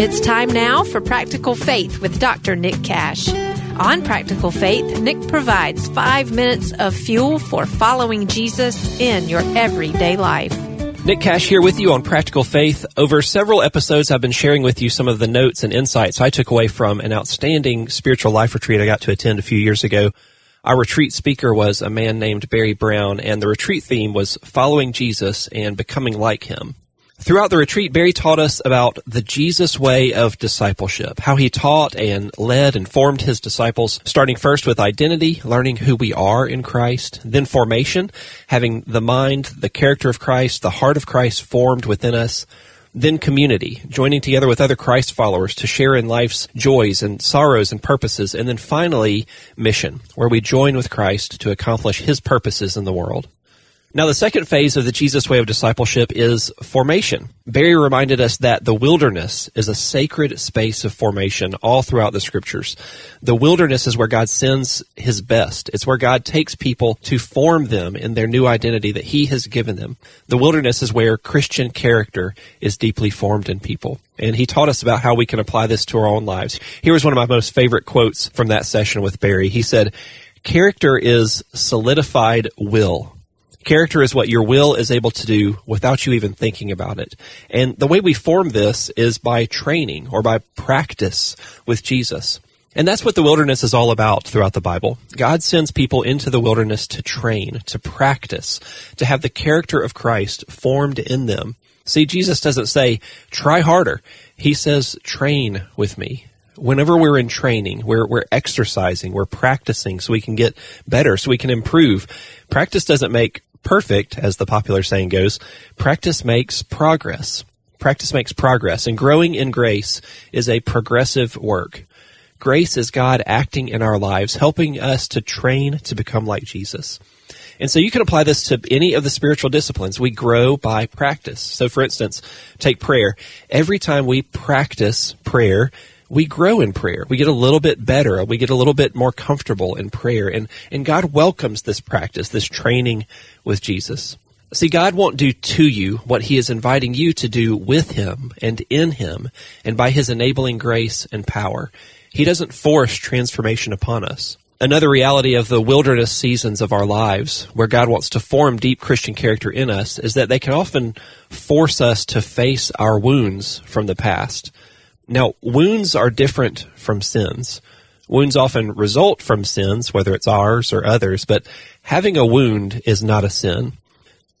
It's time now for Practical Faith with Dr. Nick Cash. On Practical Faith, Nick provides five minutes of fuel for following Jesus in your everyday life. Nick Cash here with you on Practical Faith. Over several episodes, I've been sharing with you some of the notes and insights I took away from an outstanding spiritual life retreat I got to attend a few years ago. Our retreat speaker was a man named Barry Brown, and the retreat theme was following Jesus and becoming like him. Throughout the retreat, Barry taught us about the Jesus way of discipleship, how he taught and led and formed his disciples, starting first with identity, learning who we are in Christ, then formation, having the mind, the character of Christ, the heart of Christ formed within us, then community, joining together with other Christ followers to share in life's joys and sorrows and purposes, and then finally, mission, where we join with Christ to accomplish his purposes in the world. Now, the second phase of the Jesus way of discipleship is formation. Barry reminded us that the wilderness is a sacred space of formation all throughout the scriptures. The wilderness is where God sends his best. It's where God takes people to form them in their new identity that he has given them. The wilderness is where Christian character is deeply formed in people. And he taught us about how we can apply this to our own lives. Here was one of my most favorite quotes from that session with Barry. He said, Character is solidified will Character is what your will is able to do without you even thinking about it. And the way we form this is by training or by practice with Jesus. And that's what the wilderness is all about throughout the Bible. God sends people into the wilderness to train, to practice, to have the character of Christ formed in them. See, Jesus doesn't say, try harder. He says, train with me whenever we're in training, we're, we're exercising, we're practicing so we can get better, so we can improve. Practice doesn't make perfect, as the popular saying goes, practice makes progress. Practice makes progress, and growing in grace is a progressive work. Grace is God acting in our lives, helping us to train to become like Jesus. And so you can apply this to any of the spiritual disciplines. We grow by practice. So for instance, take prayer. Every time we practice prayer, we grow in prayer. We get a little bit better. We get a little bit more comfortable in prayer. And, and God welcomes this practice, this training with Jesus. See, God won't do to you what He is inviting you to do with Him and in Him and by His enabling grace and power. He doesn't force transformation upon us. Another reality of the wilderness seasons of our lives, where God wants to form deep Christian character in us, is that they can often force us to face our wounds from the past. Now, wounds are different from sins. Wounds often result from sins, whether it's ours or others, but having a wound is not a sin.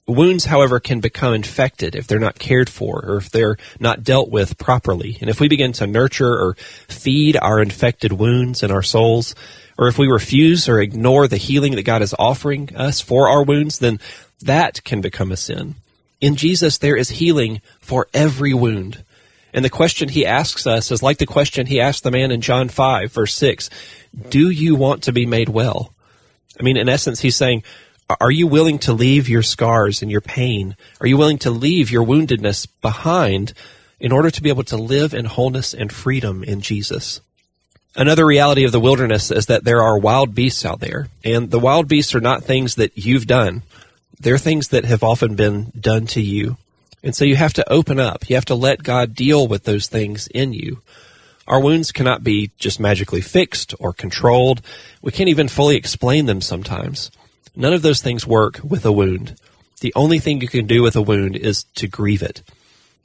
Wounds, however, can become infected if they're not cared for or if they're not dealt with properly. And if we begin to nurture or feed our infected wounds in our souls, or if we refuse or ignore the healing that God is offering us for our wounds, then that can become a sin. In Jesus, there is healing for every wound. And the question he asks us is like the question he asked the man in John 5, verse 6 Do you want to be made well? I mean, in essence, he's saying, Are you willing to leave your scars and your pain? Are you willing to leave your woundedness behind in order to be able to live in wholeness and freedom in Jesus? Another reality of the wilderness is that there are wild beasts out there. And the wild beasts are not things that you've done, they're things that have often been done to you. And so you have to open up. You have to let God deal with those things in you. Our wounds cannot be just magically fixed or controlled. We can't even fully explain them sometimes. None of those things work with a wound. The only thing you can do with a wound is to grieve it.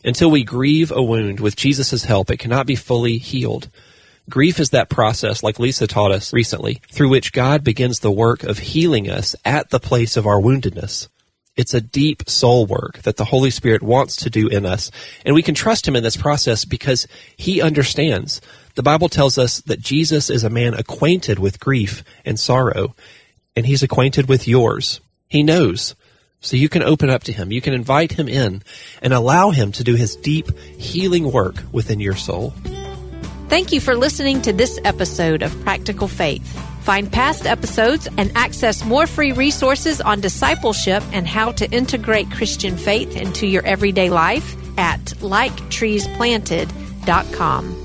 Until we grieve a wound with Jesus' help, it cannot be fully healed. Grief is that process, like Lisa taught us recently, through which God begins the work of healing us at the place of our woundedness. It's a deep soul work that the Holy Spirit wants to do in us. And we can trust Him in this process because He understands. The Bible tells us that Jesus is a man acquainted with grief and sorrow, and He's acquainted with yours. He knows. So you can open up to Him. You can invite Him in and allow Him to do His deep healing work within your soul. Thank you for listening to this episode of Practical Faith. Find past episodes and access more free resources on discipleship and how to integrate Christian faith into your everyday life at liketreesplanted.com.